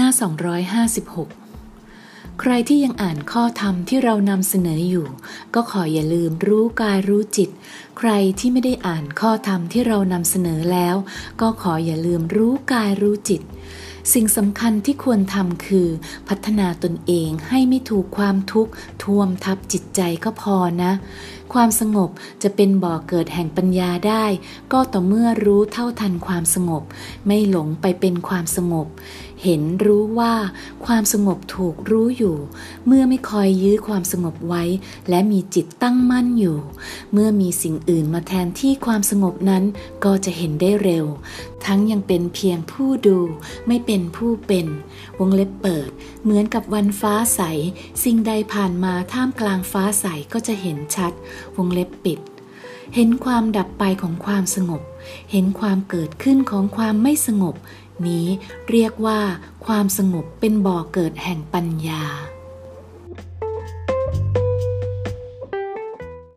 น้า 256 ใครที่ยังอ่านข้อธรรมที่เรานำเสนออยู่ ก็ขออย่าลืมรู้กายรู้จิต ใครที่ไม่ได้อ่านข้อธรรมที่เรานำเสนอแล้ว ก็ขออย่าลืมรู้กายรู้จิต สิ่งสำคัญที่ควรทำคือ พัฒนาตนเองให้ไม่ถูกความทุกข์ท่วมทับจิตใจก็พอนะ ความสงบจะเป็นบ่อเกิดแห่งปัญญาได้ ก็ต่อเมื่อรู้เท่าทันความสงบ ไม่หลงไปเป็นความสงบ เห็นรู้ว่าความสงบถูกรู้อยู่ เมื่อไม่คอยยื้อความสงบไว้ และมีจิตตั้งมั่นอยู่ เมื่อมีสิ่งอื่นมาแทนที่ความสงบนั้นก็จะเห็นได้เร็วทั้งยังเป็นเพียงผู้ดูไม่เป็นผู้เป็น วงเล็บเปิด เหมือนกับวันฟ้าใส สิ่งใดผ่านมาท่ามกลางฟ้าใสก็จะเห็นชัด วงเล็บปิด เห็นความดับไปของความสงบ เห็นความเกิดขึ้นของความไม่สงบ นี้เรียกว่าความสงบเป็นบ่อเกิดแห่งปัญญา